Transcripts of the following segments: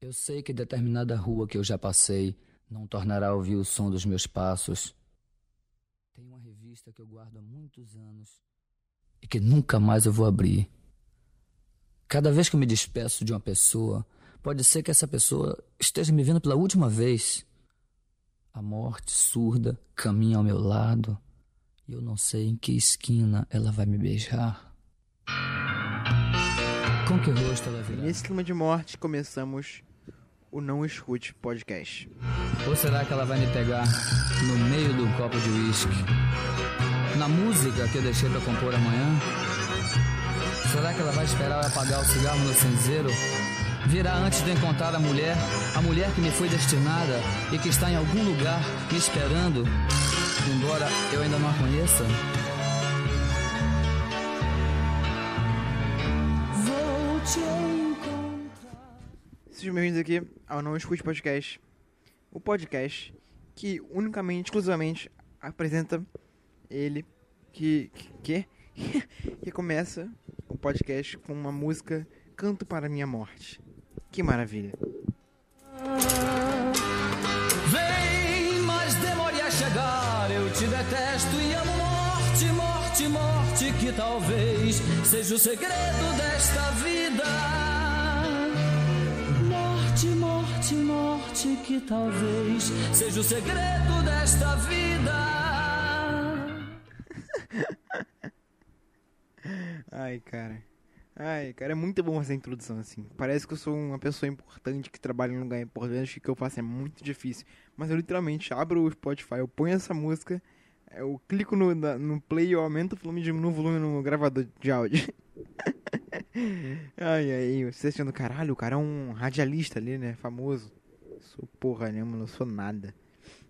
Eu sei que determinada rua que eu já passei não tornará a ouvir o som dos meus passos. Tem uma revista que eu guardo há muitos anos e que nunca mais eu vou abrir. Cada vez que eu me despeço de uma pessoa, pode ser que essa pessoa esteja me vendo pela última vez. A morte surda caminha ao meu lado e eu não sei em que esquina ela vai me beijar. Com que rosto ela virá? Nesse clima de morte, começamos o Não Escute Podcast. Ou será que ela vai me pegar no meio do copo de uísque? Na música que eu deixei pra compor amanhã? Será que ela vai esperar eu apagar o cigarro no cinzeiro? Virá antes de encontrar a mulher, a mulher que me foi destinada e que está em algum lugar me esperando, embora eu ainda não a conheça? Sejam bem-vindos aqui ao Não Escute Podcast. O podcast que unicamente, exclusivamente apresenta ele que que que começa o podcast com uma música Canto para minha morte. Que maravilha. Vem, mas demore a chegar. Eu te detesto e amo morte, morte, morte, que talvez seja o segredo desta vida. Que talvez seja o segredo desta vida. Ai, cara. Ai, cara, é muito bom essa introdução, assim. Parece que eu sou uma pessoa importante que trabalha em um lugar importante, que o que eu faço é muito difícil. Mas eu literalmente abro o Spotify, eu ponho essa música, eu clico no, no play, eu aumento o volume, diminuo o volume no gravador de áudio. ai, ai, você achando, caralho, o cara é um radialista ali, né, famoso. Sou porra nenhuma, não sou nada.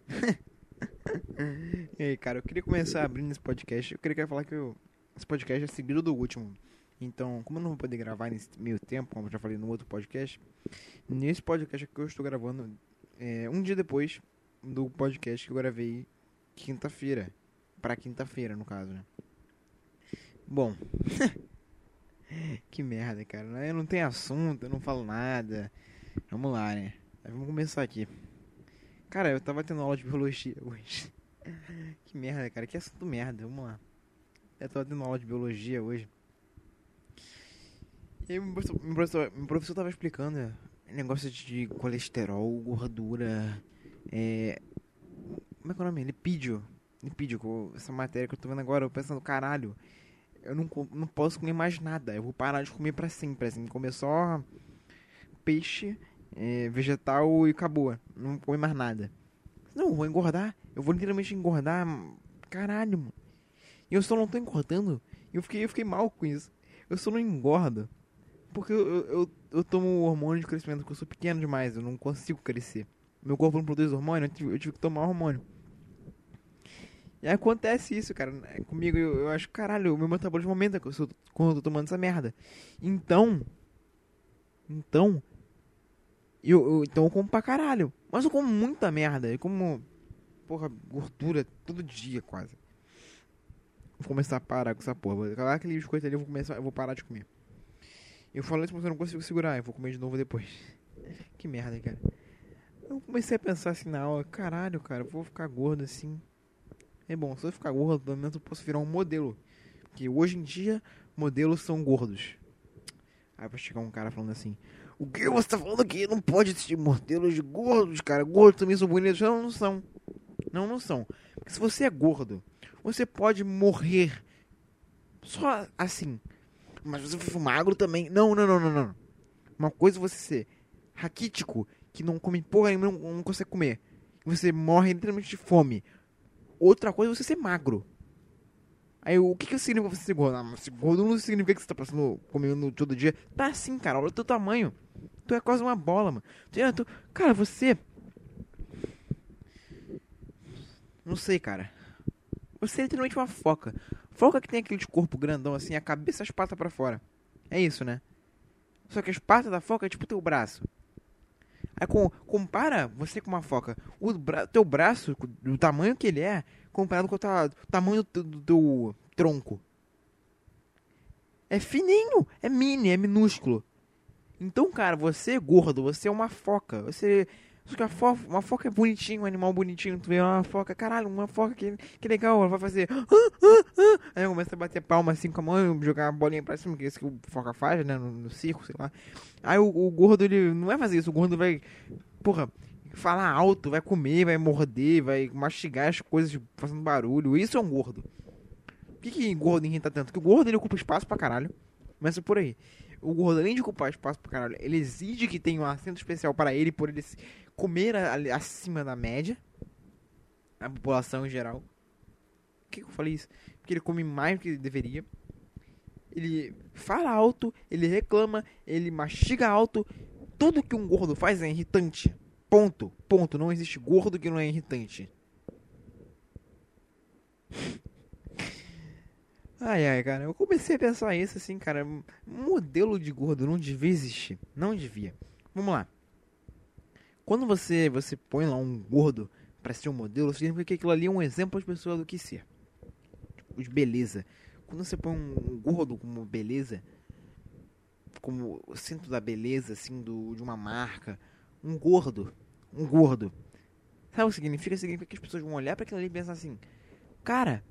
e aí, cara, eu queria começar abrindo esse podcast, eu queria falar que eu, esse podcast é seguido do último. Então, como eu não vou poder gravar nesse meio tempo, como eu já falei no outro podcast, nesse podcast que eu estou gravando, é, um dia depois do podcast que eu gravei quinta-feira. Pra quinta-feira, no caso, né? Bom. que merda, cara. Eu não tenho assunto, eu não falo nada. Vamos lá, né? Vamos começar aqui. Cara, eu tava tendo aula de biologia hoje. que merda, cara. Que assunto merda. Vamos lá. Eu tava tendo aula de biologia hoje. E aí, meu professor, meu professor, meu professor tava explicando é, negócio de colesterol, gordura, é. Como é que é o nome? Lipídio. Lipídio, essa matéria que eu tô vendo agora, eu pensando, caralho, eu não, não posso comer mais nada. Eu vou parar de comer pra sempre, assim, comer só peixe, é, vegetal e acabou. Não vou comer mais nada. Não, vou engordar. Eu vou literalmente engordar. Caralho, mano. E eu só não tô engordando. Eu fiquei, eu fiquei mal com isso. Eu só não engordo. Porque eu, eu, eu, eu tomo hormônio de crescimento, porque eu sou pequeno demais, eu não consigo crescer. Meu corpo não produz hormônio, eu tive, eu tive que tomar hormônio. E acontece isso, cara. Comigo eu, eu acho, caralho, o meu metabolismo aumenta quando eu tô tomando essa merda. Então. Então. Eu, eu- então eu como pra caralho. Mas eu como muita merda. Eu como. Porra, gordura todo dia quase. Vou começar a parar com essa porra. Vou aquele biscoito ali, eu vou começar, eu vou parar de comer. Eu falo isso, mas eu não consigo segurar. Eu vou comer de novo depois. Que merda, cara. Eu comecei a pensar assim na aula. Caralho, cara, eu vou ficar gordo assim. É bom, se eu ficar gordo, pelo menos eu posso virar um modelo. Porque hoje em dia, modelos são gordos. Aí vai chegar um cara falando assim: O que você tá falando aqui? Não pode existir modelos de gordos, cara. Gordos também são bonitos. Não, não são. Não, não são. Porque se você é gordo, você pode morrer. Só assim. Mas você for magro também. Não, não, não, não, não. Uma coisa é você ser raquítico, que não come porra nenhuma, não, não consegue comer. Você morre literalmente de fome. Outra coisa é você ser magro. Aí o que, que significa você ser gordo? Ah, ser gordo não significa que você tá passando comendo todo dia. Tá assim, cara. Olha o teu tamanho. Tu é quase uma bola, mano. Tu é- tu- Cara, você. Não sei, cara. Você é literalmente uma foca. Foca que tem aquele corpo grandão assim, a cabeça e as patas pra fora. É isso, né? Só que as patas da foca é tipo teu braço. Aí com, compara você com uma foca. O bra teu braço, do tamanho que ele é, comparado com o ta- tamanho do, do teu tronco. É fininho, é mini, é minúsculo. Então, cara, você é gordo, você é uma foca. Você. Só que a fo uma foca é bonitinho, um animal bonitinho. Tu vê uma foca, caralho, uma foca que, que legal. Ela vai fazer. Ah, ah, ah. Aí começa a bater palma assim com a mão, jogar a bolinha pra cima, que é isso que o foca faz, né? No, no circo, sei lá. Aí o, o gordo, ele não vai fazer isso. O gordo vai. Porra, falar alto, vai comer, vai morder, vai mastigar as coisas fazendo barulho. Isso é um gordo. Por que, que gordo irrita tanto? Porque o gordo ele ocupa espaço pra caralho. Começa por aí. O gordo, além de ocupar espaço pra caralho, ele exige que tenha um assento especial para ele, por ele comer a, a, acima da média. A população em geral. Por que, que eu falei isso? Porque ele come mais do que deveria. Ele fala alto, ele reclama, ele mastiga alto. Tudo que um gordo faz é irritante. Ponto. Ponto. Não existe gordo que não é irritante. Ai, ai, cara, eu comecei a pensar isso assim, cara. Modelo de gordo não devia existir. Não devia. Vamos lá. Quando você você põe lá um gordo para ser um modelo, significa que aquilo ali é um exemplo de pessoa do que ser. Tipo, de beleza. Quando você põe um gordo como beleza, como o centro da beleza, assim, do, de uma marca, um gordo, um gordo. Sabe o que significa? Significa que as pessoas vão olhar para aquilo ali e pensar assim, cara,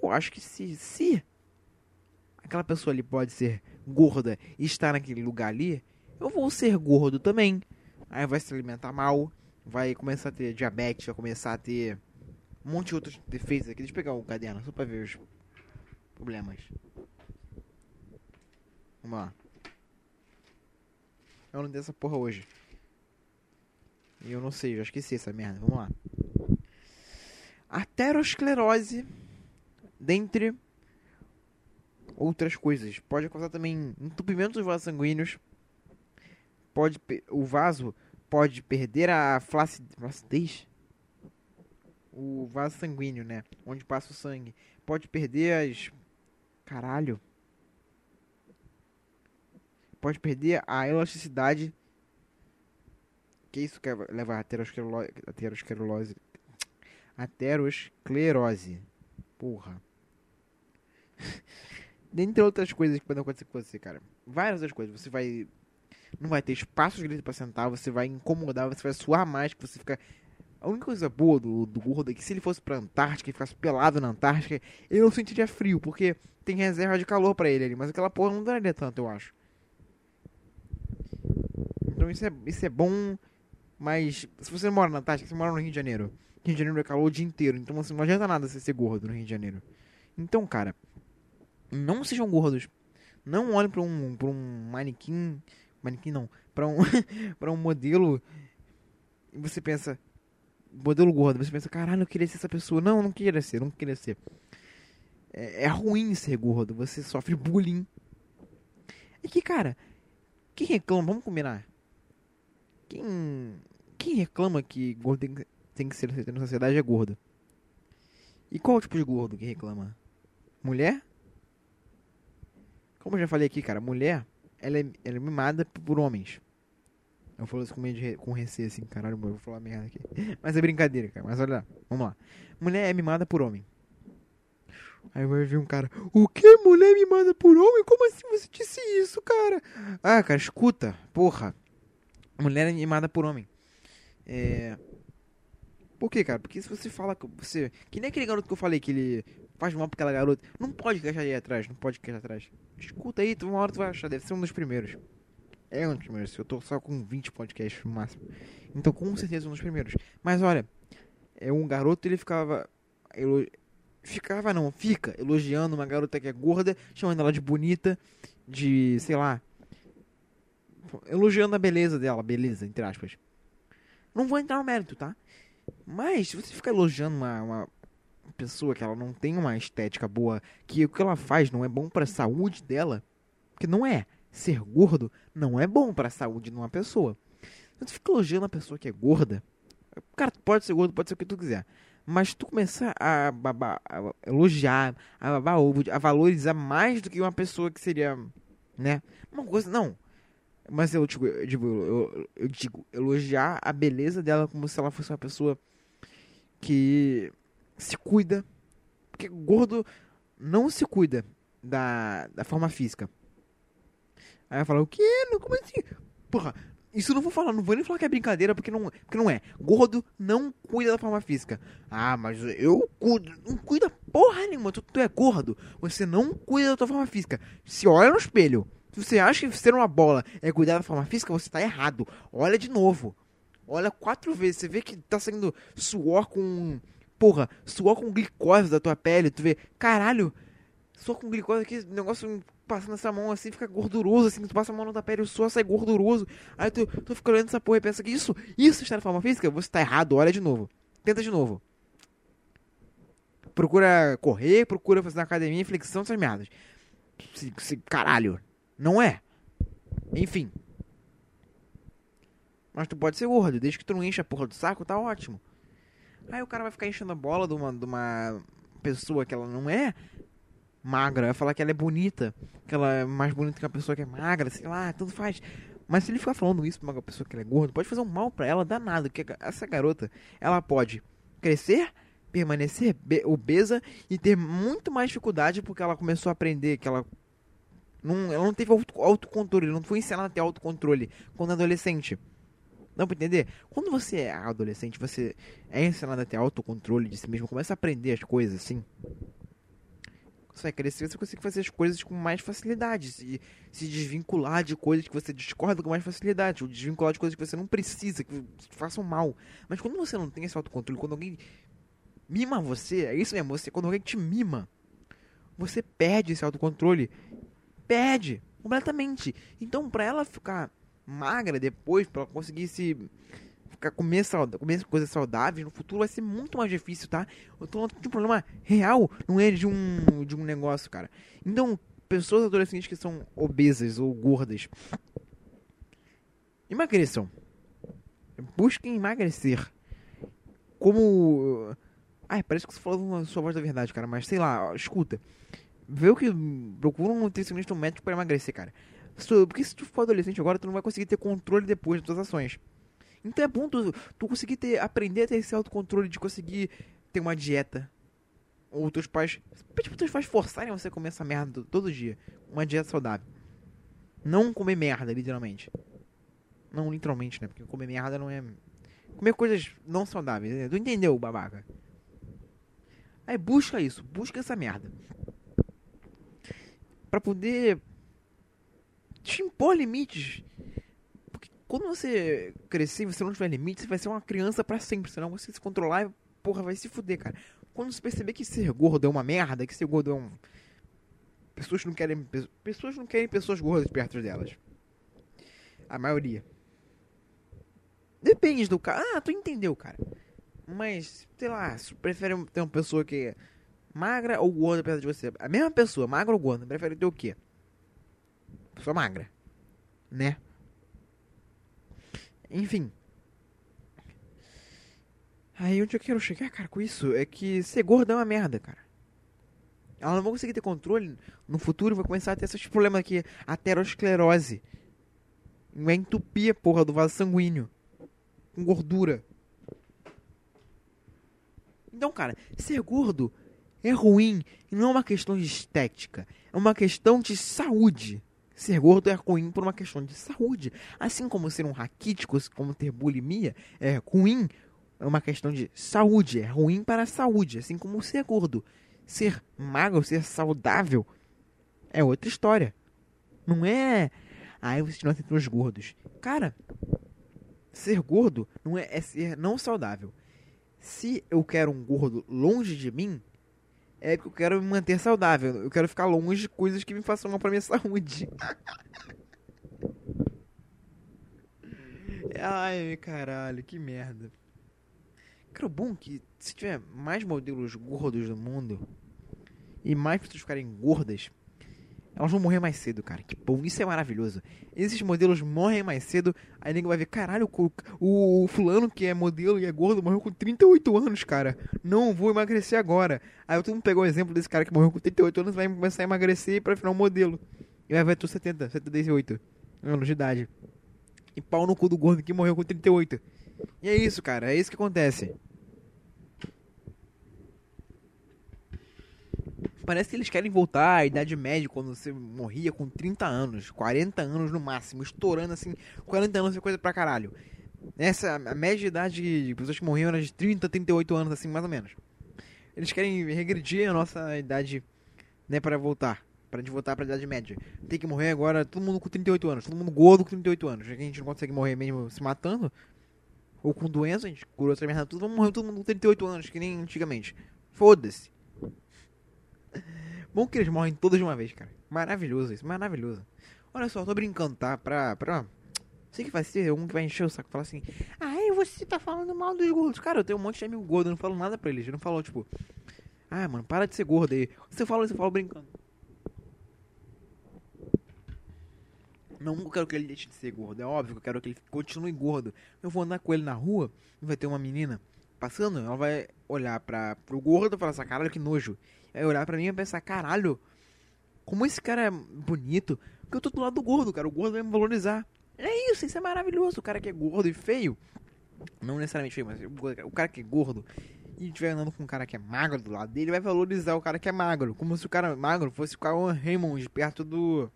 eu acho que se, se aquela pessoa ali pode ser gorda e estar naquele lugar ali, eu vou ser gordo também. Aí vai se alimentar mal, vai começar a ter diabetes, vai começar a ter um monte de outros defeitos aqui. Deixa eu pegar o caderno só pra ver os problemas. Vamos lá. Eu não dei essa porra hoje. Eu não sei, já esqueci essa merda. Vamos lá. Aterosclerose dentre outras coisas. Pode causar também entupimento dos vasos sanguíneos. Pode, o vaso pode perder a flacidez. O vaso sanguíneo, né? Onde passa o sangue. Pode perder as. Caralho. Pode perder a elasticidade. Que isso que leva a aterosclerose. Aterosclerose. Aterosclerose. Porra. Dentre outras coisas que podem acontecer com você, cara. Várias outras coisas. Você vai. Não vai ter espaço direito pra sentar, você vai incomodar, você vai suar mais, que você fica. A única coisa boa do, do gordo é que se ele fosse pra Antártica e ficasse pelado na Antártica, ele não sentiria frio, porque tem reserva de calor para ele ali. Mas aquela porra não daria tanto, eu acho. Então isso é, isso é bom, mas se você mora na Antártica, você mora no Rio de Janeiro. Rio de Janeiro é calor o dia inteiro, então assim, não adianta nada você ser gordo no Rio de Janeiro. Então, cara, não sejam gordos. Não olhem para um, pra um manequim. Manequim não. Para um, pra um modelo. E você pensa. Modelo gordo. Você pensa, caralho, eu queria ser essa pessoa. Não, não queria ser, não queria ser. É, é ruim ser gordo. Você sofre bullying. E que, cara. Quem reclama? Vamos combinar. Quem. Quem reclama que gordo tem, tem que ser aceito na sociedade é gordo. E qual o tipo de gordo que reclama? Mulher? Como eu já falei aqui, cara, mulher, ela é, ela é mimada por homens. Eu falo isso com, meio de, com receio, assim, caralho, eu vou falar merda aqui. Mas é brincadeira, cara. Mas olha lá, vamos lá. Mulher é mimada por homem. Aí vai vir um cara, o que? Mulher mimada por homem? Como assim você disse isso, cara? Ah, cara, escuta, porra. Mulher é mimada por homem. É. Por quê, cara? Porque se você fala que você. Que nem aquele garoto que eu falei que ele faz mal pra aquela garota. Não pode queixar aí atrás, não pode queixar atrás. Escuta aí, uma hora tu vai achar, deve ser um dos primeiros. É um dos primeiros, eu tô só com 20 podcasts no máximo. Então com certeza um dos primeiros. Mas olha, é um garoto, ele ficava. Elo... Ficava não, fica elogiando uma garota que é gorda, chamando ela de bonita, de, sei lá. Elogiando a beleza dela, beleza, entre aspas. Não vou entrar no mérito, tá? Mas, se você ficar elogiando uma, uma pessoa que ela não tem uma estética boa, que o que ela faz não é bom para a saúde dela, que não é. Ser gordo não é bom para a saúde de uma pessoa. Se tu fica elogiando a pessoa que é gorda, cara, pode ser gordo, pode ser o que tu quiser. Mas tu começar a, babar, a elogiar, a babar ovo, a valorizar mais do que uma pessoa que seria, né? Uma coisa, não. Mas eu, tipo, eu, digo, eu, eu digo, elogiar a beleza dela como se ela fosse uma pessoa que se cuida. Porque gordo não se cuida da, da forma física. Aí vai falar, o quê? Como assim? Porra, isso eu não vou falar, não vou nem falar que é brincadeira, porque não, porque não é. Gordo não cuida da forma física. Ah, mas eu cuido. Não cuida porra nenhuma. Tu, tu é gordo. Você não cuida da tua forma física. Se olha no espelho. Se você acha que ser uma bola é cuidar da forma física, você tá errado. Olha de novo. Olha quatro vezes. Você vê que tá saindo suor com. Porra, suor com glicose da tua pele. Tu vê, caralho, suor com glicose aqui, negócio passando essa mão assim, fica gorduroso, assim, tu passa a mão na tua pele, o suor sai gorduroso. Aí tu, tu fica olhando essa porra e pensa que isso, isso está na forma física? Você tá errado, olha de novo. Tenta de novo. Procura correr, procura fazer na academia, flexão, essas merdas. Se, se, caralho, não é. Enfim. Mas tu pode ser gordo, desde que tu não encha a porra do saco, tá ótimo. Aí o cara vai ficar enchendo a bola de uma, de uma pessoa que ela não é, magra, vai falar que ela é bonita, que ela é mais bonita que uma pessoa que é magra, sei lá, tudo faz. Mas se ele ficar falando isso pra uma pessoa que é gorda, pode fazer um mal para ela danado, que essa garota, ela pode crescer, permanecer obesa e ter muito mais dificuldade porque ela começou a aprender que ela não, ela não teve auto, autocontrole, não foi ensinada a ter autocontrole quando adolescente. Não pra entender? Quando você é adolescente, você é ensinado a ter autocontrole de si mesmo, começa a aprender as coisas assim você vai crescer, você consegue fazer as coisas com mais facilidade. Se, se desvincular de coisas que você discorda com mais facilidade. Ou desvincular de coisas que você não precisa, que façam mal. Mas quando você não tem esse autocontrole, quando alguém mima você, é isso mesmo, você, quando alguém te mima, você perde esse autocontrole. Perde completamente. Então, pra ela ficar magra depois, pra ela conseguir se comer, sauda comer coisas saudáveis no futuro vai ser muito mais difícil, tá? Eu tô falando de um problema real, não é de um, de um negócio, cara. Então, pessoas adolescentes que são obesas ou gordas, emagreçam. Busquem emagrecer. Como. Ai, parece que você falou uma sua voz da verdade, cara, mas sei lá, escuta. Vê o que. Procura um nutricionista um médico para emagrecer, cara. Porque se tu for adolescente agora, tu não vai conseguir ter controle depois das tuas ações. Então é bom tu, tu conseguir ter, aprender a ter esse autocontrole de conseguir ter uma dieta. Ou teus pais. Tipo, teus pais forçarem você a comer essa merda todo dia. Uma dieta saudável. Não comer merda, literalmente. Não literalmente, né? Porque comer merda não é. Comer coisas não saudáveis. Né? Tu entendeu, babaca? Aí busca isso, busca essa merda. Pra poder te impor limites quando você crescer, você não tiver limite, você vai ser uma criança para sempre. Senão você se controlar, porra, vai se fuder, cara. Quando você perceber que ser gordo é uma merda, que ser gordo é um. Pessoas não querem. Pessoas não querem pessoas gordas perto delas. A maioria. Depende do cara. Ah, tu entendeu, cara. Mas, sei lá, se prefere ter uma pessoa que magra ou gorda perto de você. A mesma pessoa, magra ou gorda, prefere ter o quê? Pessoa magra. Né? Enfim. Aí onde eu quero chegar, cara, com isso é que ser gordo é uma merda, cara. Ela não vai conseguir ter controle no futuro, vai começar a ter esses problemas aqui, aterosclerose. Vai entupir a porra do vaso sanguíneo. Com gordura. Então, cara, ser gordo é ruim e não é uma questão de estética, é uma questão de saúde. Ser gordo é ruim por uma questão de saúde. Assim como ser um raquítico, como ter bulimia, é ruim, é uma questão de saúde. É ruim para a saúde. Assim como ser gordo. Ser magro, ser saudável, é outra história. Não é. Aí ah, vocês não aceitam os gordos. Cara, ser gordo não é, é ser não saudável. Se eu quero um gordo longe de mim, é que eu quero me manter saudável. Eu quero ficar longe de coisas que me façam mal pra minha saúde. Ai, caralho, que merda. Cara, o bom é que se tiver mais modelos gordos do mundo e mais pessoas ficarem gordas, elas vão morrer mais cedo, cara. Que bom, isso é maravilhoso. Esses modelos morrem mais cedo, aí ninguém vai ver, caralho, o, o, fulano que é modelo e é gordo morreu com 38 anos, cara. Não vou emagrecer agora. Aí todo mundo pegou o exemplo desse cara que morreu com 38 anos vai começar a emagrecer pra virar um modelo. E vai ver tu 70, 78 anos de idade. E pau no cu do gordo que morreu com 38. E é isso, cara. É isso que acontece. Parece que eles querem voltar à idade média quando você morria com 30 anos, 40 anos no máximo, estourando assim, 40 anos é coisa pra caralho. Essa, a média de idade de pessoas que morriam era de 30, 38 anos, assim, mais ou menos. Eles querem regredir a nossa idade, né, para voltar. Pra gente voltar pra idade média. Tem que morrer agora todo mundo com 38 anos, todo mundo gordo com 38 anos. Já que a gente não consegue morrer mesmo se matando, ou com doença, a gente curou essa merda tudo, vamos morrer todo mundo com 38 anos, que nem antigamente. Foda-se. Bom que eles morrem todos de uma vez, cara. Maravilhoso isso, maravilhoso. Olha só, tô brincando, tá? Pra. pra... Sei que vai ser um que vai encher o saco e falar assim: Ai, você tá falando mal dos gordos. Cara, eu tenho um monte de amigo gordo, eu não falo nada pra eles. Eu não falo, tipo, ah, mano, para de ser gordo aí. Você fala, você fala brincando. Não eu quero que ele deixe de ser gordo, é óbvio que eu quero que ele continue gordo. Eu vou andar com ele na rua e vai ter uma menina passando, ela vai olhar pra, pro gordo e falar assim, caralho, que nojo. Aí olhar pra mim e pensar, caralho, como esse cara é bonito, porque eu tô do lado do gordo, cara, o gordo vai me valorizar. É isso, isso é maravilhoso, o cara que é gordo e feio, não necessariamente feio, mas o cara que é gordo e estiver andando com um cara que é magro do lado dele, vai valorizar o cara que é magro, como se o cara magro fosse o Cauan Raymond perto do...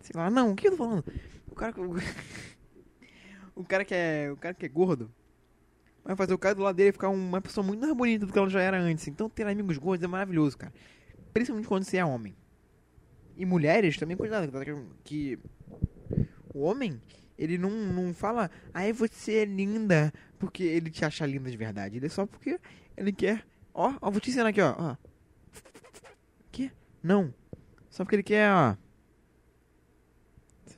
Sei lá, não, o que eu tô falando? O cara que... o cara que é, o cara que é gordo vai fazer o cara do lado dele ficar uma pessoa muito mais bonita do que ela já era antes. Então ter amigos gordos é maravilhoso, cara. Principalmente quando você é homem. E mulheres também, cuidado, que o homem, ele não, não fala, ai você é linda, porque ele te acha linda de verdade. Ele é só porque ele quer, ó, ó, vou te ensinar aqui, ó, ó. Que? Não. Só porque ele quer, ó.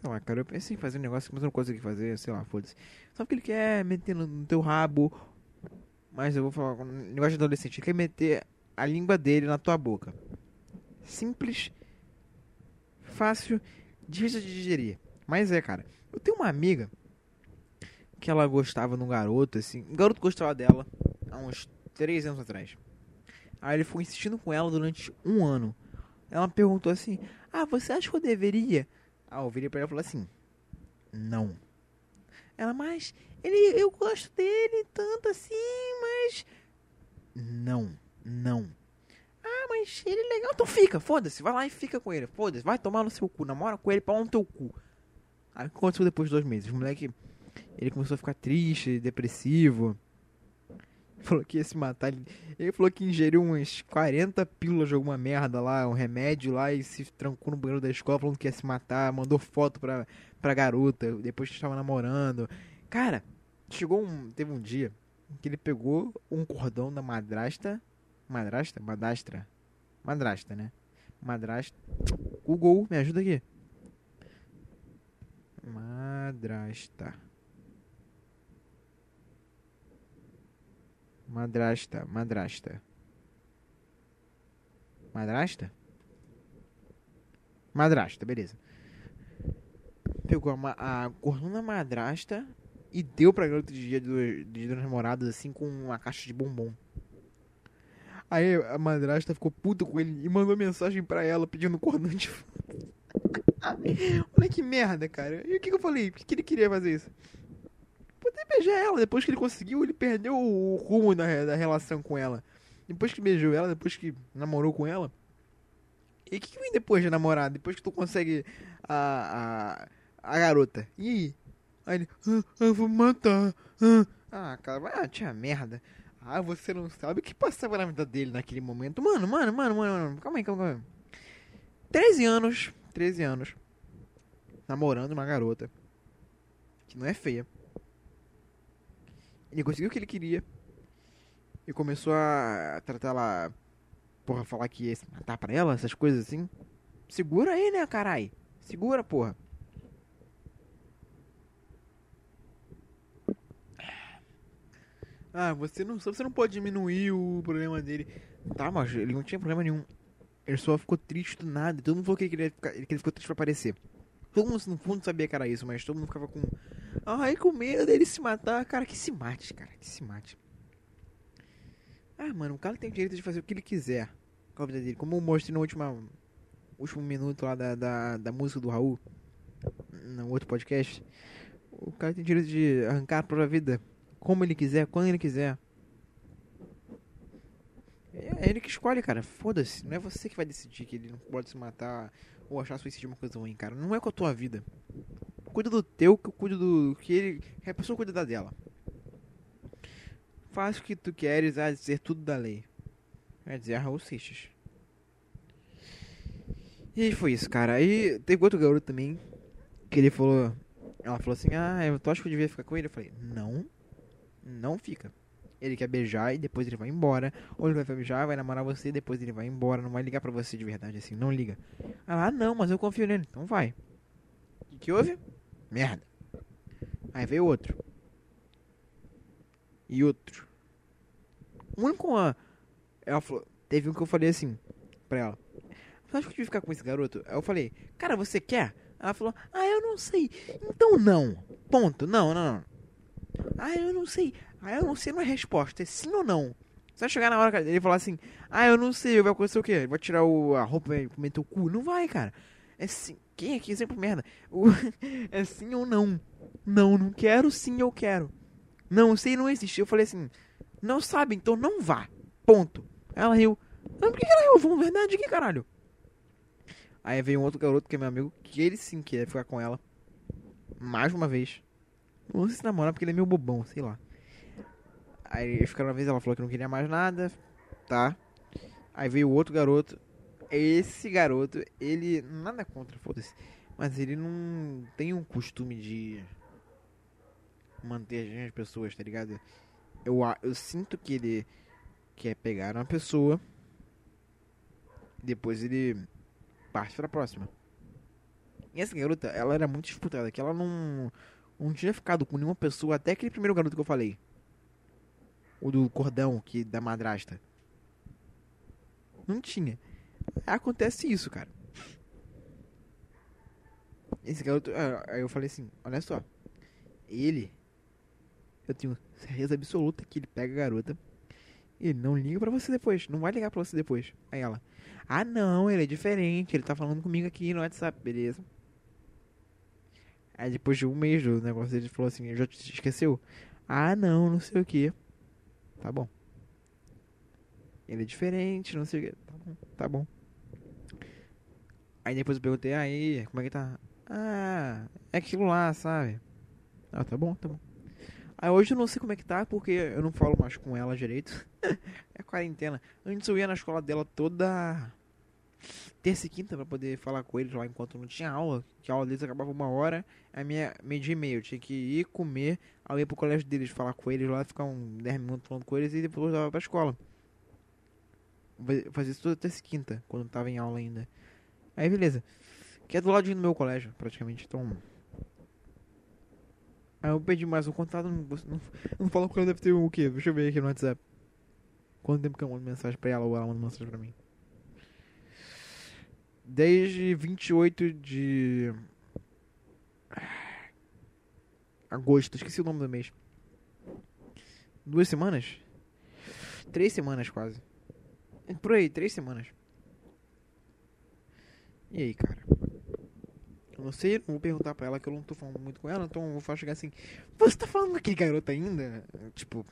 Sei lá, cara, eu pensei em fazer um negócio, mas eu não consegui fazer, sei lá, foda-se. Só porque ele quer meter no, teu rabo. Mas eu vou falar um negócio de adolescente. Ele quer meter a língua dele na tua boca. Simples, fácil, difícil de digerir. Mas é, cara. Eu tenho uma amiga que ela gostava de um garoto, assim. Um garoto gostava dela há uns 3 anos atrás. Aí ele foi insistindo com ela durante um ano. Ela perguntou assim: Ah, você acha que eu deveria? Ah, eu virei pra ela e falei assim: Não. Ela, mas ele, eu gosto dele tanto assim, mas. Não, não. Ah, mas ele é legal. Então fica, foda-se. Vai lá e fica com ele. Foda-se, vai tomar no seu cu. Namora com ele, pau no teu cu. Aí aconteceu depois de dois meses? O moleque, ele começou a ficar triste, depressivo. Falou que ia se matar. Ele falou que ingeriu umas 40 pílulas de alguma merda lá, um remédio lá e se trancou no banheiro da escola falando que ia se matar. Mandou foto pra, pra garota, depois que estava namorando. Cara, chegou um. Teve um dia que ele pegou um cordão da madrasta. Madrasta? Madastra. Madrasta, né? Madrasta. Google, me ajuda aqui. Madrasta. Madrasta, madrasta. Madrasta? Madrasta, beleza. Pegou a, a madrasta e deu pra garota de dia de, de duas namoradas assim com uma caixa de bombom. Aí a madrasta ficou puta com ele e mandou mensagem pra ela pedindo cordão de Olha que merda, cara. E o que, que eu falei? Por que ele queria fazer isso? Beijar ela. Depois que ele conseguiu, ele perdeu o rumo da, da relação com ela. Depois que beijou ela, depois que namorou com ela. E o que, que vem depois de namorar? Depois que tu consegue a, a, a garota. E aí? Aí ele, ah, eu vou matar. Ah, ah cara, vai, ah, tinha merda. Ah, você não sabe o que passava na vida dele naquele momento. Mano, mano, mano, mano, mano. Calma aí, calma aí. 13 anos, 13 anos. Namorando uma garota. Que não é feia. Ele conseguiu o que ele queria. E começou a tratar ela. Porra, falar que ia se matar pra ela, essas coisas assim. Segura aí, né, carai? Segura, porra. Ah, você não, você não pode diminuir o problema dele. Tá, mas ele não tinha problema nenhum. Ele só ficou triste do nada. Todo mundo falou que ele, queria ficar, que ele ficou triste pra aparecer. Todo mundo no fundo sabia que era isso, mas todo mundo ficava com. Ai, com medo dele se matar. Cara, que se mate, cara. Que se mate. Ah, mano, o cara tem o direito de fazer o que ele quiser com a vida dele. Como eu mostrei no último, último minuto lá da, da, da música do Raul, no outro podcast. O cara tem o direito de arrancar a própria vida como ele quiser, quando ele quiser. É, É ele que escolhe, cara. Foda-se. Não é você que vai decidir que ele não pode se matar ou achar suicídio uma coisa ruim, cara. Não é com a tua vida. Cuida do teu, que eu cuido do. que ele. que a pessoa cuida da dela. Faz o que tu queres a dizer tudo da lei. Quer dizer, Raul Seixas. E foi isso, cara. Aí teve outro garoto também. Que ele falou. Ela falou assim: Ah, eu acho que eu devia ficar com ele. Eu falei: Não. Não fica. Ele quer beijar e depois ele vai embora. Ou ele vai beijar, vai namorar você e depois ele vai embora. Não vai ligar pra você de verdade assim. Não liga. Ah, não, mas eu confio nele. Então vai. O que, que houve? Merda. Aí veio outro. E outro. O único. Uma... Ela falou. Teve um que eu falei assim pra ela. Você acha que eu devia ficar com esse garoto? Aí eu falei, cara, você quer? Ela falou, ah, eu não sei. Então não. Ponto. Não, não, não. Ah, eu não sei. Ah, eu não sei não é resposta. É sim ou não. Você vai chegar na hora dele falar assim, ah, eu não sei, vai acontecer o quê? Vai tirar o, a roupa e comer teu cu? Não vai, cara. É sim. Quem aqui sempre merda? O, é sim ou não? Não, não quero, sim, eu quero. Não, sei, não existe. Eu falei assim, não sabe, então não vá. Ponto. Ela riu. Não, por que ela riu? Vamos verdade aqui, caralho. Aí veio um outro garoto que é meu amigo, que ele sim quer ficar com ela. Mais uma vez. Não sei se namorar porque ele é meio bobão, sei lá. Aí ficaram uma vez, ela falou que não queria mais nada, tá? Aí veio outro garoto. Esse garoto, ele. Nada contra, foda-se. Mas ele não tem um costume de manter as pessoas, tá ligado? Eu, eu sinto que ele quer pegar uma pessoa. Depois ele parte pra próxima. E essa garota, ela era muito disputada, que ela não, não tinha ficado com nenhuma pessoa até aquele primeiro garoto que eu falei. O do cordão, que da madrasta. Não tinha. Acontece isso, cara. Esse garoto. Ah, aí eu falei assim: olha só. Ele. Eu tenho certeza absoluta que ele pega a garota. E ele não liga pra você depois. Não vai ligar pra você depois. Aí ela. Ah, não, ele é diferente. Ele tá falando comigo aqui no WhatsApp, beleza. Aí depois de um mês do negócio, ele falou assim: já te esqueceu? Ah, não, não sei o que. Tá bom. Ele é diferente, não sei o que. Tá bom, tá bom. Aí depois eu perguntei: aí, como é que tá? Ah, é aquilo lá, sabe? Ah, tá bom, tá bom. Aí hoje eu não sei como é que tá, porque eu não falo mais com ela direito. é quarentena. Antes eu ia na escola dela toda terça e quinta pra poder falar com eles lá enquanto não tinha aula. Que a aula deles acabava uma hora, a minha meio dia e meio. Eu tinha que ir comer, aí ir pro colégio deles, falar com eles lá, ficar uns 10 minutos falando com eles e depois eu pra escola. Fazia isso toda terça e quinta, quando tava em aula ainda. Aí beleza. Que é do lado do meu colégio, praticamente. Então. Aí eu pedi mais um contato, não, não, não falou com ela, deve ter o quê? Deixa eu ver aqui no WhatsApp. Quanto tempo que eu mando mensagem pra ela ou ela manda mensagem pra mim? Desde 28 de agosto, esqueci o nome do mês. Duas semanas? Três semanas quase. Por aí, três semanas. E aí, cara? Eu não sei, não vou perguntar pra ela que eu não tô falando muito com ela, então eu vou chegar assim. Você tá falando com aquele garoto ainda? Tipo.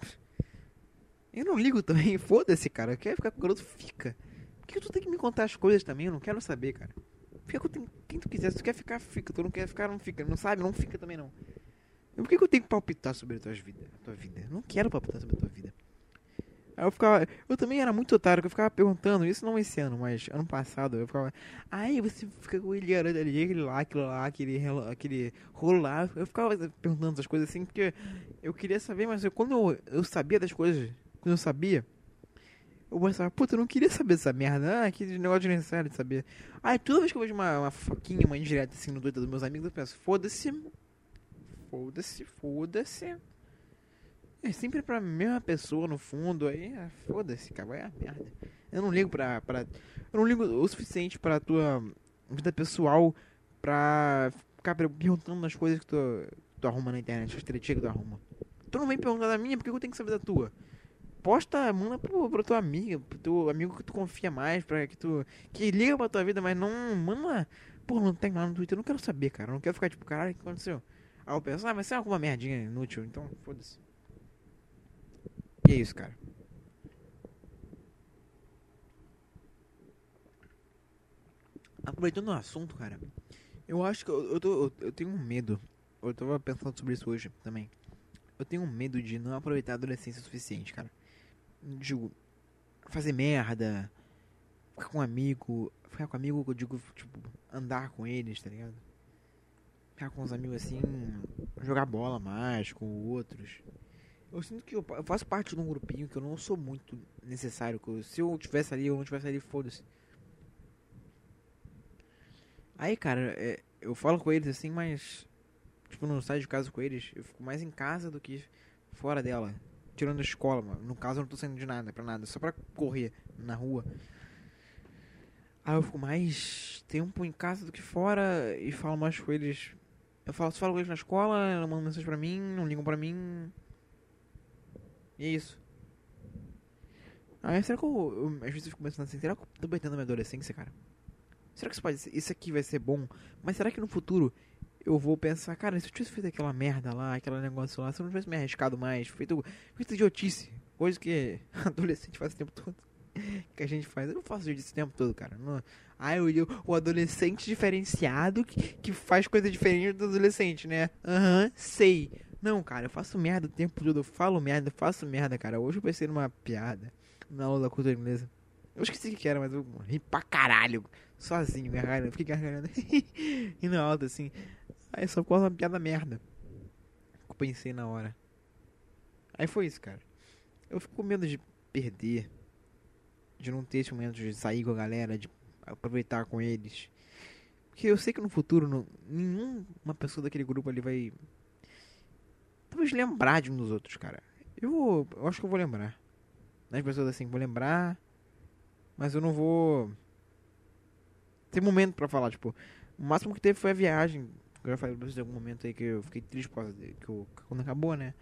Eu não ligo também, foda-se, cara. Quer ficar com o garoto? Fica. Por que tu tem que me contar as coisas também? Eu não quero saber, cara. Fica com quem tu quiser. Se tu quer ficar, fica. Tu não quer ficar, não fica. Não sabe, não fica também não. Por que, que eu tenho que palpitar sobre a tua vida? A tua vida? Eu não quero palpitar sobre a tua vida. Aí eu ficava. Eu também era muito otário, que eu ficava perguntando, isso não esse ano, mas ano passado, eu ficava. Aí você fica com ele ali, aquele lá, aquele lá, aquele, aquele. Eu ficava perguntando essas coisas assim, porque eu queria saber, mas eu, quando eu, eu sabia das coisas, quando eu sabia, eu pensava, puta, eu não queria saber dessa merda. Ah, negócio necessário de saber. Aí toda vez que eu vejo uma, uma foquinha, uma indireta assim no doido dos meus amigos, eu penso, foda-se. Foda-se, foda-se. É sempre pra mesma pessoa no fundo, aí é, foda-se, cara, vai a merda. Eu não ligo pra, pra. Eu não ligo o suficiente pra tua vida pessoal pra ficar perguntando as coisas que tu, tu arruma na internet, as tretinhas que tu arruma. Tu não vem perguntar da minha, por que eu tenho que saber da tua? Posta, manda pro, pro tua amiga, pro teu amigo que tu confia mais, pra que tu. que liga pra tua vida, mas não. Manda. Pô, não tem lá no Twitter, eu não quero saber, cara. Eu não quero ficar tipo, caralho, o que aconteceu? Aí eu penso, ah, vai ser alguma merdinha inútil, então foda-se. E é isso, cara. Aproveitando o assunto, cara. Eu acho que eu, eu, tô, eu, eu tenho um medo. Eu tava pensando sobre isso hoje também. Eu tenho um medo de não aproveitar a adolescência o suficiente, cara. Digo, fazer merda, ficar com um amigo. Ficar com amigo, eu digo, tipo, andar com eles, tá ligado? Ficar com os amigos assim, jogar bola mais com outros. Eu sinto que eu, eu faço parte de um grupinho que eu não sou muito necessário. Eu, se eu tivesse ali ou não tivesse ali, foda-se. Aí, cara, é, eu falo com eles assim, mas. Tipo, não saio de casa com eles. Eu fico mais em casa do que fora dela. Tirando a escola, mano. No caso, eu não tô saindo de nada, pra nada. Só pra correr na rua. Aí eu fico mais tempo em casa do que fora e falo mais com eles. Eu falo, falo com eles na escola, ela manda mensagem pra mim, não ligam pra mim. E é isso. Aí será que eu, eu às vezes eu fico pensando assim, será que eu tô perdendo minha adolescência, cara? Será que isso, pode, isso aqui vai ser bom? Mas será que no futuro eu vou pensar, cara, se eu tivesse feito aquela merda lá, aquele negócio lá, se eu não tivesse me arriscado mais, feito, feito idiotice, coisa que adolescente faz o tempo todo, que a gente faz, eu não faço isso o tempo todo, cara. Não, ah, eu, eu, o adolescente diferenciado que, que faz coisa diferente do adolescente, né? Aham, uhum, sei. Não, cara, eu faço merda o tempo todo, eu falo merda, eu faço merda, cara. Hoje eu pensei numa piada na aula da cultura inglesa. Eu esqueci o que era, mas eu ri pra caralho. Sozinho, gargalhando. Fiquei gargalhando. na alta, assim. Aí só por uma piada merda. Eu pensei na hora. Aí foi isso, cara. Eu fico com medo de perder. De não ter esse momento de sair com a galera, de aproveitar com eles. Porque eu sei que no futuro não, nenhuma pessoa daquele grupo ali vai. Talvez lembrar de um dos outros, cara. Eu, eu acho que eu vou lembrar. As pessoas assim, vou lembrar. Mas eu não vou. Ter momento pra falar, tipo. O máximo que teve foi a viagem. Eu já falei pra vocês em algum momento aí que eu fiquei triste por causa de, que eu, quando acabou, né?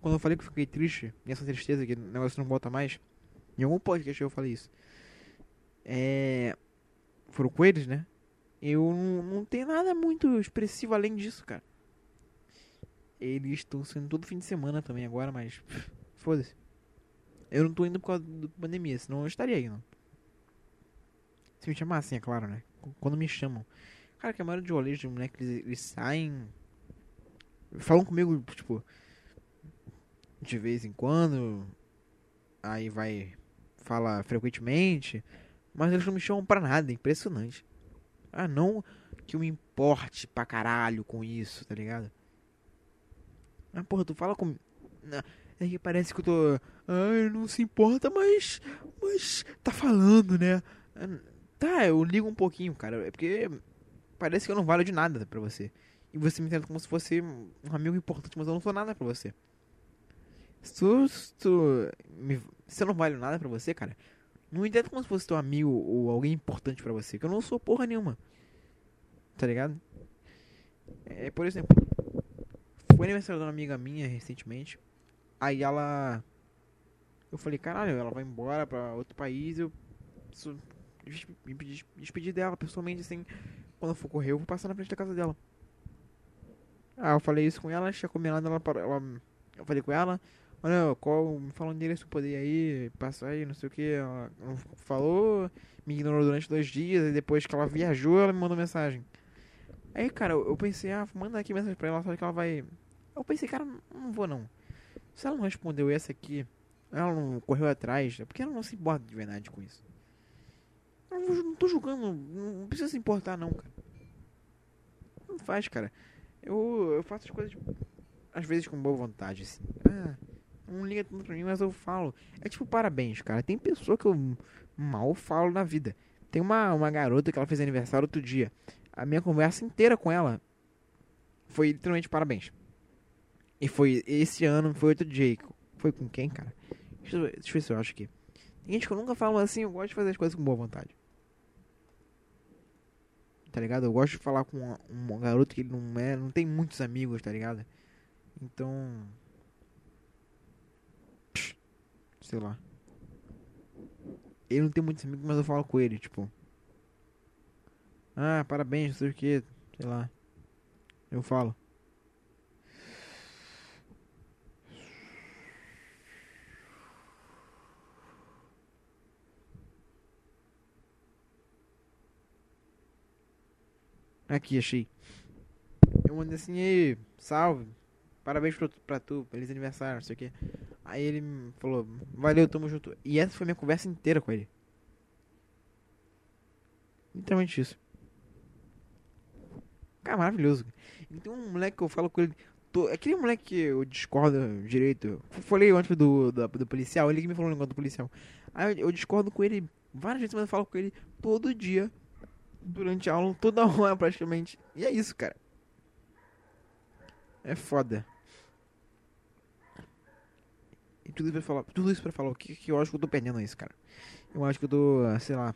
Quando eu falei que eu fiquei triste, e essa tristeza que o negócio não volta mais. Em algum podcast eu falei isso. É. Foram com eles, né? Eu não, não tenho nada muito expressivo além disso, cara. Eles estão sendo todo fim de semana também agora, mas. Foda-se. Eu não tô indo por causa da pandemia, senão eu estaria indo. Se me chamassem, é claro, né? Quando me chamam. Cara, que a maioria de rolês de moleque, eles, eles saem. Falam comigo, tipo. De vez em quando. Aí vai. Fala frequentemente. Mas eles não me chamam pra nada, é impressionante. Ah, não que eu me importe pra caralho com isso, tá ligado? Ah, porra, tu fala com. É que parece que eu tô. Ai, não se importa, mas. Mas. Tá falando, né? Tá, eu ligo um pouquinho, cara. É porque parece que eu não valho de nada pra você. E você me trata como se fosse um amigo importante, mas eu não sou nada pra você. Se tu, se, se eu não valho nada pra você, cara, não me como se fosse teu amigo ou alguém importante pra você, que eu não sou porra nenhuma. Tá ligado? É, por exemplo, foi aniversário de uma amiga minha recentemente. Aí ela. Eu falei, caralho, ela vai embora pra outro país. Eu me despedir dela pessoalmente, assim. Quando eu for correr, eu vou passar na frente da casa dela. Ah, eu falei isso com ela, tinha combinado ela, ela. Eu falei com ela, olha, qual, me fala o endereço poder ir aí, passar aí, não sei o que. Ela falou, me ignorou durante dois dias, e depois que ela viajou, ela me mandou mensagem. Aí, cara, eu pensei, ah, manda aqui mensagem pra ela, só que ela vai. Eu pensei, cara, não vou não. Se ela não respondeu essa aqui, ela não correu atrás, é porque ela não se importa de verdade com isso. Eu não tô julgando, não precisa se importar não, cara. Não faz, cara. Eu, eu faço as coisas, às vezes com boa vontade, assim. Ah, não liga tanto pra mim, mas eu falo. É tipo, parabéns, cara. Tem pessoa que eu mal falo na vida. Tem uma, uma garota que ela fez aniversário outro dia. A minha conversa inteira com ela foi literalmente parabéns. E foi esse ano, foi outro dia. Foi com quem, cara? Deixa eu, deixa eu ver se eu acho aqui. Tem gente que eu nunca falo assim, eu gosto de fazer as coisas com boa vontade tá ligado? Eu gosto de falar com um garoto que ele não é, não tem muitos amigos, tá ligado? Então, sei lá. Ele não tem muitos amigos, mas eu falo com ele, tipo, ah, parabéns, não sei o que, sei lá. Eu falo. Aqui, achei. Eu mandei assim, ei, salve. Parabéns pra, pra tu, feliz aniversário, não sei o que. Aí ele falou, valeu, tamo junto. E essa foi minha conversa inteira com ele. Literalmente isso. Cara, maravilhoso. E tem um moleque que eu falo com ele. Tô, aquele moleque que eu discordo direito. Eu falei antes do, do, do policial, ele que me falou um negócio do policial. Aí eu, eu discordo com ele várias vezes, mas eu falo com ele todo dia. Durante a aula, toda hora praticamente. E é isso, cara. É foda. E tudo isso pra falar, tudo isso pra falar o que, que eu acho que eu tô perdendo isso, cara. Eu acho que eu tô, sei lá.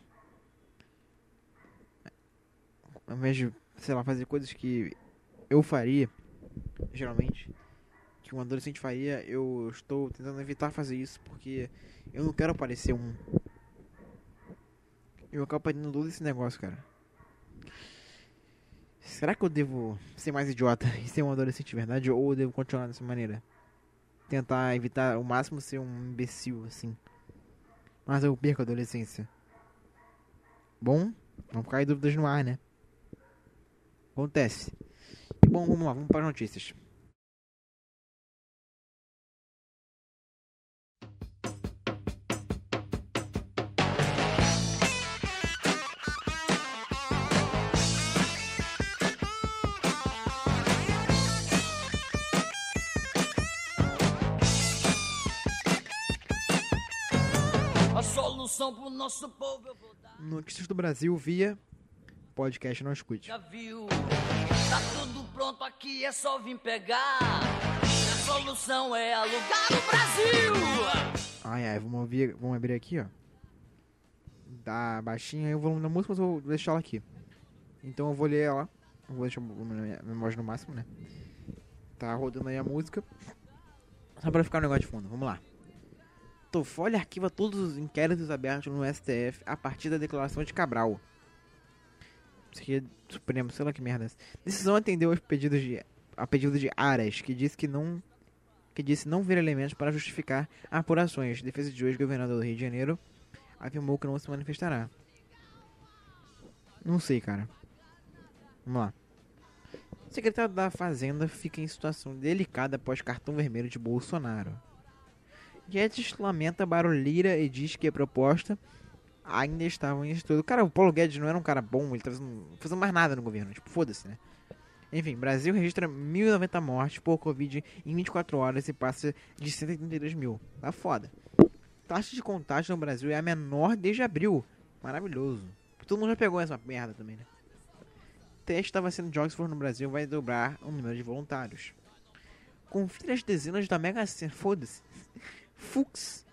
Ao invés de, sei lá, fazer coisas que eu faria, geralmente, que um adolescente faria, eu estou tentando evitar fazer isso porque eu não quero parecer um. Eu acabo perdendo todo esse negócio, cara. Será que eu devo ser mais idiota e ser um adolescente de verdade ou eu devo continuar dessa maneira? Tentar evitar ao máximo ser um imbecil, assim. Mas eu perco a adolescência. Bom, vamos ficar dúvidas no ar, né? Acontece. Bom, vamos lá, vamos para as notícias. Solução pro nosso povo eu vou dar. Notícias do Brasil via podcast Não Escute. Já viu? Tá tudo pronto aqui, é só vir pegar. A solução é alugar o Brasil. Ai, ai, vamos, ouvir, vamos abrir aqui, ó. Tá baixinho aí o volume da música, mas eu vou deixar ela aqui. Então eu vou ler ela. Eu vou deixar o volume na minha- minha voz no máximo, né? Tá rodando aí a música. Só pra ficar um negócio de fundo, vamos lá. Toffoli arquiva todos os inquéritos abertos no STF a partir da declaração de Cabral. Isso aqui é Supremo, sei lá que merda é. Decisão atendeu aos pedidos de, a pedido de Aras, que disse que não que disse não ver elementos para justificar apurações. Defesa de hoje, governador do Rio de Janeiro, afirmou que não se manifestará. Não sei, cara. Vamos lá. O secretário da Fazenda fica em situação delicada após cartão vermelho de Bolsonaro. Guedes lamenta barulheira e diz que a proposta ainda estava em estudo. Cara, o Paulo Guedes não era um cara bom, ele tá fazendo, mais nada no governo. Tipo, foda-se, né? Enfim, Brasil registra 1.090 mortes por Covid em 24 horas e passa de 182 mil. Tá foda. Taxa de contágio no Brasil é a menor desde abril. Maravilhoso. Todo mundo já pegou essa merda também, né? Teste da vacina de Oxford no Brasil vai dobrar o número de voluntários. Confira as dezenas da Mega Sena. Foda-se. Fux.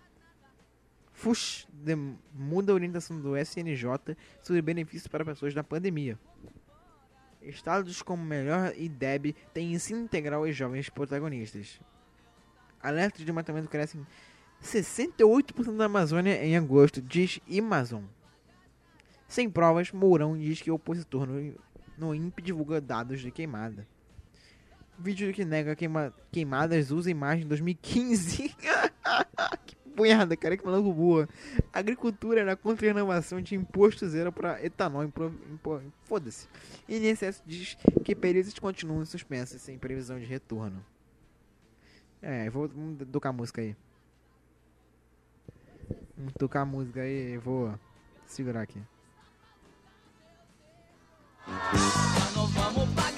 Fux de- muda a orientação do SNJ sobre benefícios para pessoas da pandemia. Estados como Melhor e DEB têm ensino integral e jovens protagonistas. Alerta de desmatamento crescem 68% na Amazônia em agosto, diz Amazon. Sem provas, Mourão diz que o opositor no, no INPE divulga dados de queimada. Vídeo que nega queima, queimadas usa imagem de 2015. que merda, cara, que maluco boa. Agricultura na contra a renovação de imposto zero para etanol. Impro, impo, Foda-se. INSS diz que períodos continuam suspensos sem previsão de retorno. É, vou tocar música aí. Vamos tocar música aí, vou segurar aqui. Nós vamos pagar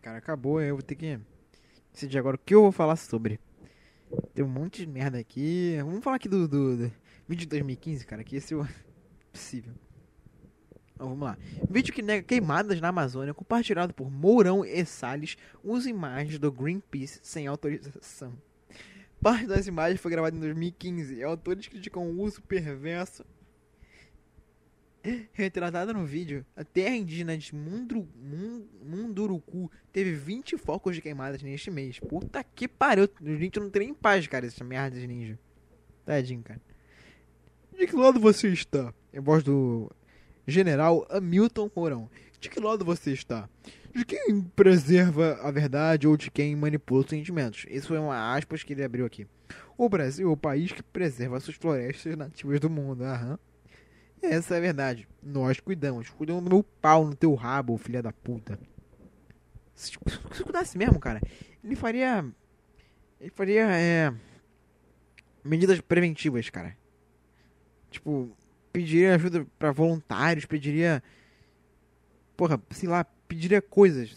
cara, acabou. Eu vou ter que decidir agora o que eu vou falar sobre. Tem um monte de merda aqui. Vamos falar aqui do, do, do vídeo de 2015, cara, que esse é possível. Então, vamos lá. Vídeo que nega queimadas na Amazônia, compartilhado por Mourão e Salles, usa imagens do Greenpeace sem autorização. Parte das imagens foi gravada em 2015 e autores criticam o uso perverso Retratada no vídeo, a terra indígena de Mundru, Mun- Munduruku teve 20 focos de queimadas neste mês. Puta que pariu. A gente não tem nem paz, cara, essa merda de ninja. Tadinho, cara. De que lado você está? É voz do general Hamilton Mourão. De que lado você está? de quem preserva a verdade ou de quem manipula os sentimentos. Isso foi uma aspas que ele abriu aqui. O Brasil é o país que preserva suas florestas nativas do mundo. Aham. Essa é a verdade. Nós cuidamos. Cuidamos do meu pau no teu rabo, filha da puta. Se, se cuidasse mesmo, cara, ele faria. Ele faria. É, medidas preventivas, cara. Tipo, pediria ajuda para voluntários, pediria. Porra, sei lá, pediria coisas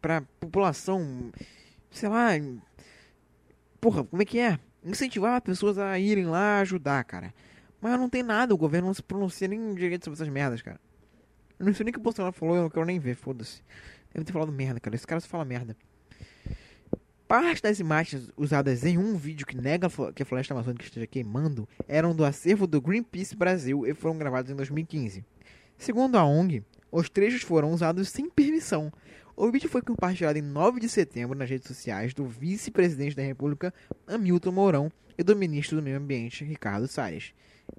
pra população. Sei lá. Porra, como é que é? Incentivar pessoas a irem lá ajudar, cara. Mas não tem nada, o governo não se pronuncia nem direito sobre essas merdas, cara. Eu não sei nem o que o Bolsonaro falou, eu não quero nem ver, foda-se. Deve ter falado merda, cara. Esse cara só fala merda. Parte das imagens usadas em um vídeo que nega que a floresta amazônica esteja queimando eram do acervo do Greenpeace Brasil e foram gravados em 2015. Segundo a ONG, os trechos foram usados sem permissão. O vídeo foi compartilhado em 9 de setembro nas redes sociais do vice-presidente da República, Hamilton Mourão, e do ministro do Meio Ambiente, Ricardo Salles.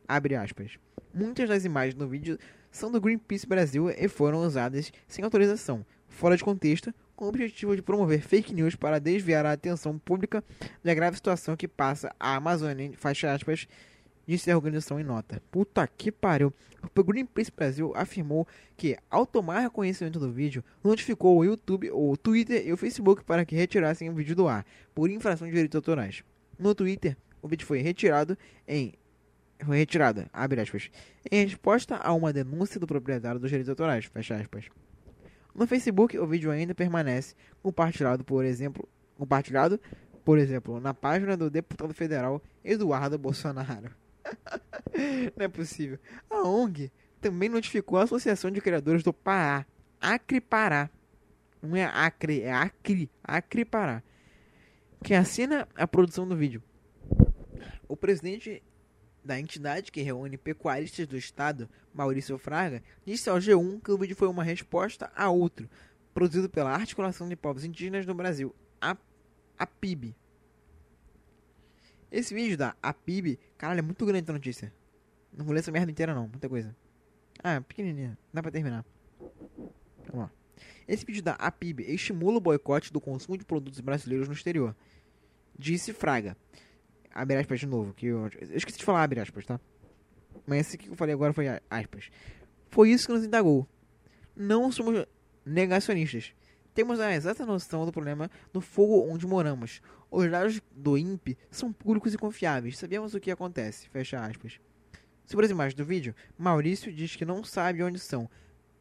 Abre aspas. Muitas das imagens no vídeo são do Greenpeace Brasil e foram usadas sem autorização, fora de contexto, com o objetivo de promover fake news para desviar a atenção pública da grave situação que passa a Amazônia, fecha aspas, disse a organização em nota. Puta que pariu. O Greenpeace Brasil afirmou que, ao tomar conhecimento do vídeo, notificou o YouTube, o Twitter e o Facebook para que retirassem o vídeo do ar, por infração de direitos autorais. No Twitter, o vídeo foi retirado em foi retirada, abre aspas, em resposta a uma denúncia do proprietário dos direitos autorais, fecha aspas. No Facebook, o vídeo ainda permanece compartilhado, por exemplo, compartilhado, por exemplo, na página do deputado federal Eduardo Bolsonaro. Não é possível. A ONG também notificou a Associação de Criadores do Pará, Acre Pará. Não é Acre, é Acre, Acre Pará. Que assina a produção do vídeo. O presidente da entidade que reúne pecuaristas do estado, Maurício Fraga, disse ao G1 que o vídeo foi uma resposta a outro, produzido pela Articulação de Povos Indígenas do Brasil, a APIB. Esse vídeo da APIB, caralho, é muito grande a notícia. Não vou ler essa merda inteira não, muita coisa. Ah, pequenininha, dá pra terminar. Vamos lá. Esse vídeo da APIB estimula o boicote do consumo de produtos brasileiros no exterior. Disse Fraga abre aspas de novo, que eu, eu esqueci de falar abre aspas, tá? Mas esse que eu falei agora foi aspas. Foi isso que nos indagou. Não somos negacionistas. Temos a exata noção do problema do fogo onde moramos. Os dados do INPE são públicos e confiáveis. Sabemos o que acontece. Fecha aspas. Sobre as imagens do vídeo, Maurício diz que não sabe onde são.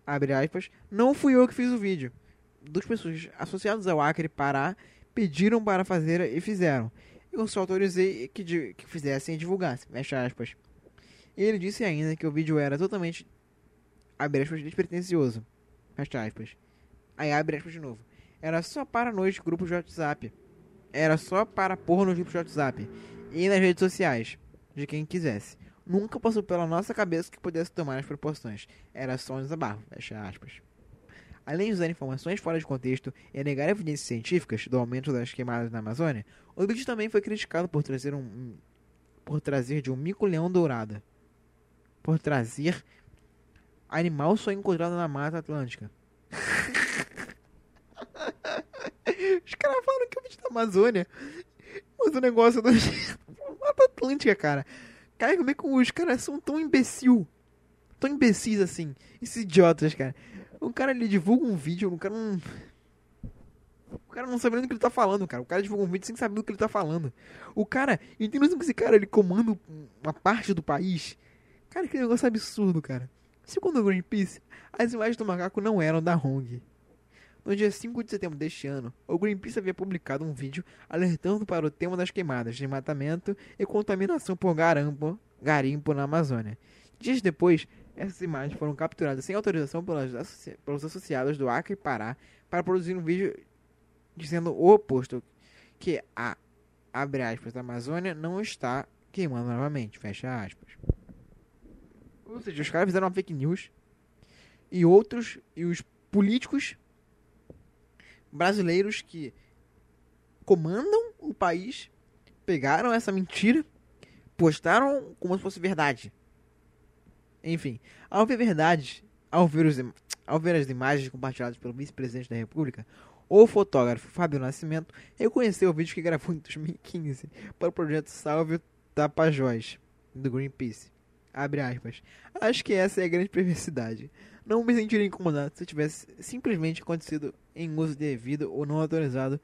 Abre aspas. Não fui eu que fiz o vídeo. Duas pessoas associadas ao Acre Pará pediram para fazer e fizeram eu só autorizei que, que fizessem e divulgassem, fecha aspas. Ele disse ainda que o vídeo era totalmente, abre aspas, despretensioso, fecha aspas. Aí abre aspas de novo. Era só para nos grupos de WhatsApp. Era só para pôr nos grupos de WhatsApp. E nas redes sociais, de quem quisesse. Nunca passou pela nossa cabeça que pudesse tomar as proporções. Era só um desabafo, fecha aspas. Além de usar informações fora de contexto e negar evidências científicas do aumento das queimadas na Amazônia, o vídeo também foi criticado por trazer um por trazer de um mico-leão dourada. Por trazer animal só encontrado na Mata Atlântica. Os caras falam que é o vídeo da Amazônia. Mas o negócio da Mata Atlântica, cara. Cara, como é que os caras são tão imbecil? Tão imbecis assim. Esses idiotas, cara. O cara ele divulga um vídeo, o cara não. O cara não sabe nem do que ele tá falando, cara. O cara divulga um vídeo sem saber do que ele tá falando. O cara, entendeu que esse cara ele comanda uma parte do país? Cara, que negócio absurdo, cara. Segundo o Greenpeace, as imagens do macaco não eram da Hong. No dia 5 de setembro deste ano, o Greenpeace havia publicado um vídeo alertando para o tema das queimadas, desmatamento e contaminação por garimpo, garimpo na Amazônia. Dias depois, essas imagens foram capturadas sem autorização pelas pelos associados do Acre e Pará para produzir um vídeo dizendo o oposto, que a abre aspas, Amazônia não está queimando novamente, fecha aspas. Ou seja, os caras fizeram uma fake news e outros, e os políticos brasileiros que comandam o país pegaram essa mentira, postaram como se fosse verdade. Enfim, ao ver verdade, ao ver os, Ao ver as imagens compartilhadas pelo vice-presidente da República, o fotógrafo Fábio Nascimento reconheceu o vídeo que gravou em 2015 para o projeto Salve Tapajós, do Greenpeace. Abre aspas. Acho que essa é a grande perversidade. Não me sentiria incomodado se tivesse simplesmente acontecido em uso devido ou não autorizado.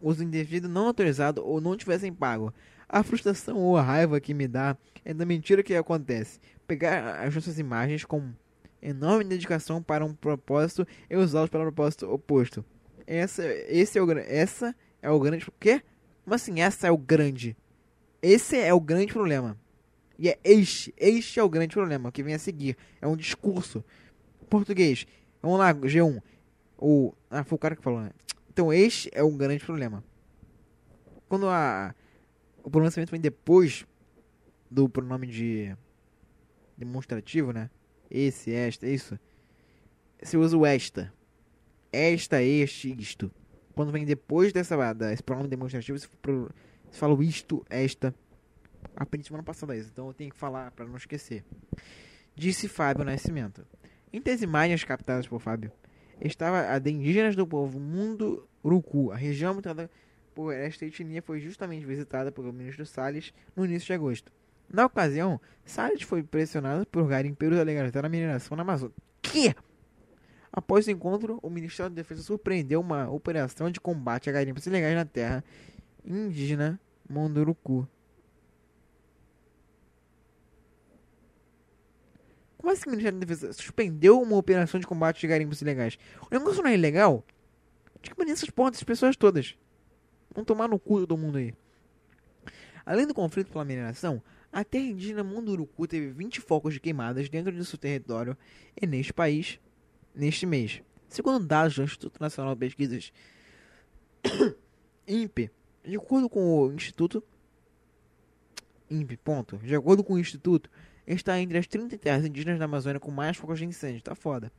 Uso indevido, não autorizado ou não tivessem pago. A frustração ou a raiva que me dá é da mentira que acontece. Pegar as nossas imagens com enorme dedicação para um propósito e usá-los para um propósito oposto. Essa, esse é o, essa é o grande. Quê? Como assim? Essa é o grande. Esse é o grande problema. E é este, este é o grande problema que vem a seguir. É um discurso. Português. Vamos lá, G1. O, ah, foi o cara que falou, né? Então, este é um grande problema. Quando a, o pronunciamento vem depois do pronome de demonstrativo, né? Esse, esta, isso. Você usa o esta. Esta, este, isto. Quando vem depois dessa, desse pronome demonstrativo, você, fala isto, esta. Aprendi semana passada isso, então eu tenho que falar para não esquecer. Disse Fábio Nascimento. Entre as imagens captadas por Fábio, estava a de indígenas do povo Mundo Urucu. A região habitada por esta etnia foi justamente visitada pelo ministro Salles no início de agosto. Na ocasião, Salles foi pressionado por garimpeiros a legalizar a mineração na Amazônia. Que? Após o encontro, o Ministério da Defesa surpreendeu uma operação de combate a garimpos ilegais na terra indígena Munduruku. Como assim o Ministério da Defesa suspendeu uma operação de combate de garimpos ilegais? O negócio não é ilegal? Tinha que banir essas porras dessas pessoas todas. Vão tomar no cu todo mundo aí. Além do conflito pela mineração, a terra indígena Munduruku teve 20 focos de queimadas dentro de seu território e neste país neste mês. Segundo dados do Instituto Nacional de Pesquisas INPE, de acordo com o Instituto INPE, ponto. De acordo com o Instituto, está entre as 30 terras indígenas da Amazônia com mais focos de incêndio. Tá foda.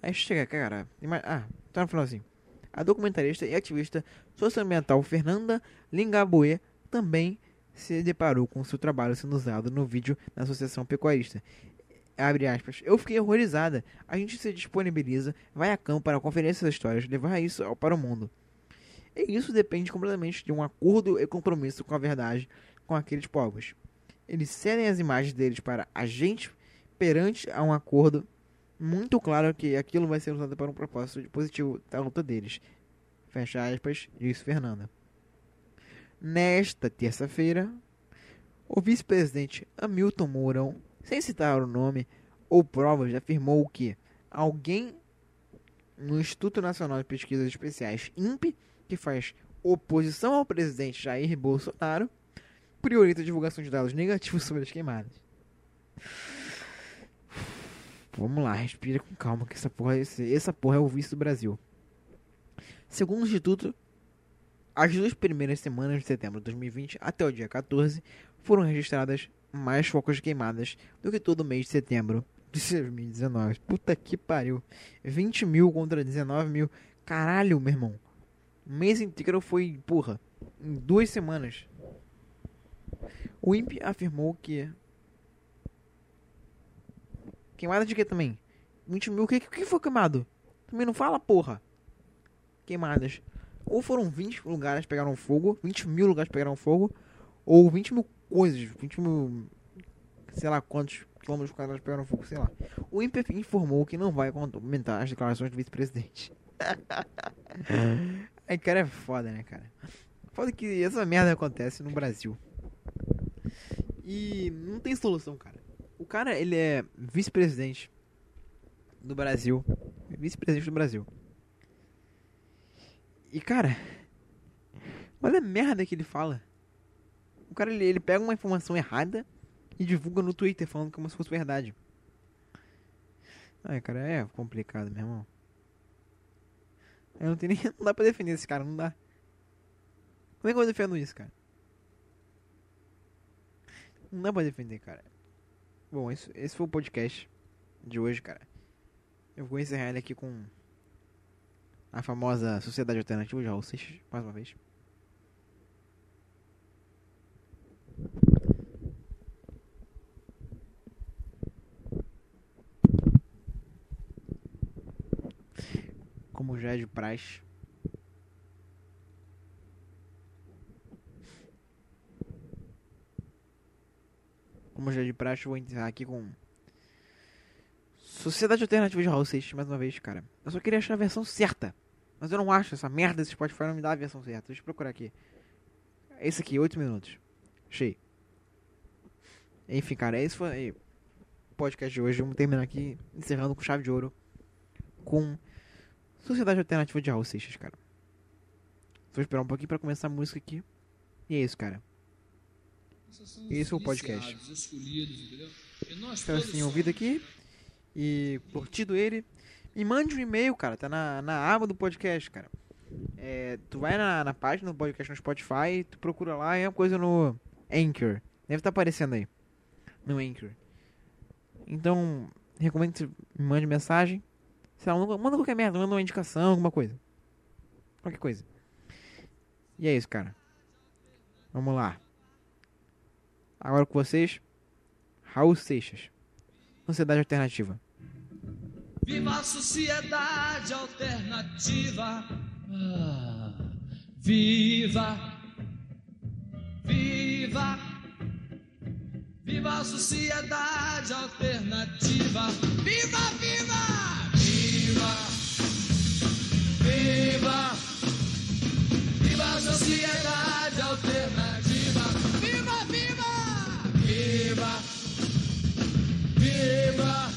Aí chega, cara. Ah, tá no finalzinho. A documentarista e ativista socioambiental Fernanda Lingaboe também se deparou com seu trabalho sendo usado no vídeo da Associação Pecuarista. Abre aspas. Eu fiquei horrorizada. A gente se disponibiliza, vai a campo para conferir essas histórias, levar isso para o mundo. E isso depende completamente de um acordo e compromisso com a verdade com aqueles povos. Eles cedem as imagens deles para a gente perante a um acordo muito claro que aquilo vai ser usado para um propósito positivo da luta deles. Fecha aspas, disse Fernanda. Nesta terça-feira, o vice-presidente Hamilton Mourão, sem citar o nome ou provas, afirmou que alguém no Instituto Nacional de Pesquisas Especiais, INPE, que faz oposição ao presidente Jair Bolsonaro, prioriza a divulgação de dados negativos sobre as queimadas. Vamos lá, respira com calma, que essa porra, esse, essa porra é o vice do Brasil. Segundo o Instituto, as duas primeiras semanas de setembro de 2020 até o dia 14 foram registradas mais focos de queimadas do que todo mês de setembro de 2019. Puta que pariu. 20 mil contra 19 mil. Caralho, meu irmão. O mês inteiro foi, porra, em duas semanas. O INPE afirmou que. Queimada de que também? 20 mil. O que, que foi queimado? Também não fala, porra. Queimadas. Ou foram 20 lugares que pegaram fogo, 20 mil lugares pegaram fogo, ou 20 mil coisas, 20 mil. sei lá quantos quilômetros quadrados pegaram fogo, sei lá. O INPE informou que não vai comentar as declarações do vice-presidente. Aí, cara, é foda, né, cara? Foda que essa merda acontece no Brasil. E não tem solução, cara. Cara, ele é vice-presidente do Brasil. Vice-presidente do Brasil. E, cara, olha a merda que ele fala. O cara, ele, ele pega uma informação errada e divulga no Twitter falando como se fosse verdade. Ai, cara, é complicado, meu irmão. Eu não tenho nem. Não dá pra defender esse cara, não dá. Como é que eu defendo isso, cara? Não dá pra defender, cara. Bom, esse, esse foi o podcast de hoje, cara. Eu vou encerrar ele aqui com a famosa Sociedade Alternativa de vocês mais uma vez. Como já é de praxe, Como já é de praxe, vou encerrar aqui com Sociedade Alternativa de Seixas, mais uma vez, cara. Eu só queria achar a versão certa. Mas eu não acho essa merda desse Spotify não me dá a versão certa. Deixa eu procurar aqui. Esse aqui, 8 minutos. Achei. Enfim, cara, esse foi o podcast de hoje. Vamos terminar aqui, encerrando com chave de ouro. Com Sociedade Alternativa de Seixas, cara. Vou esperar um pouquinho pra começar a música aqui. E é isso, cara. Esse é o podcast. Espero que tenham ouvido aqui e curtido ele. Me mande um e-mail, cara. Tá na, na aba do podcast, cara. É, tu vai na, na página do podcast no Spotify, tu procura lá, é uma coisa no Anchor. Deve estar tá aparecendo aí. No Anchor. Então, recomendo que você me mande mensagem. Sei lá, manda qualquer merda, manda uma indicação, alguma coisa. Qualquer coisa. E é isso, cara. Vamos lá. Agora com vocês, Raul Seixas. Sociedade Alternativa. Viva a sociedade alternativa. Ah, viva, viva, viva a sociedade alternativa. Viva, viva, viva, viva, viva a sociedade alternativa. Viva, viva,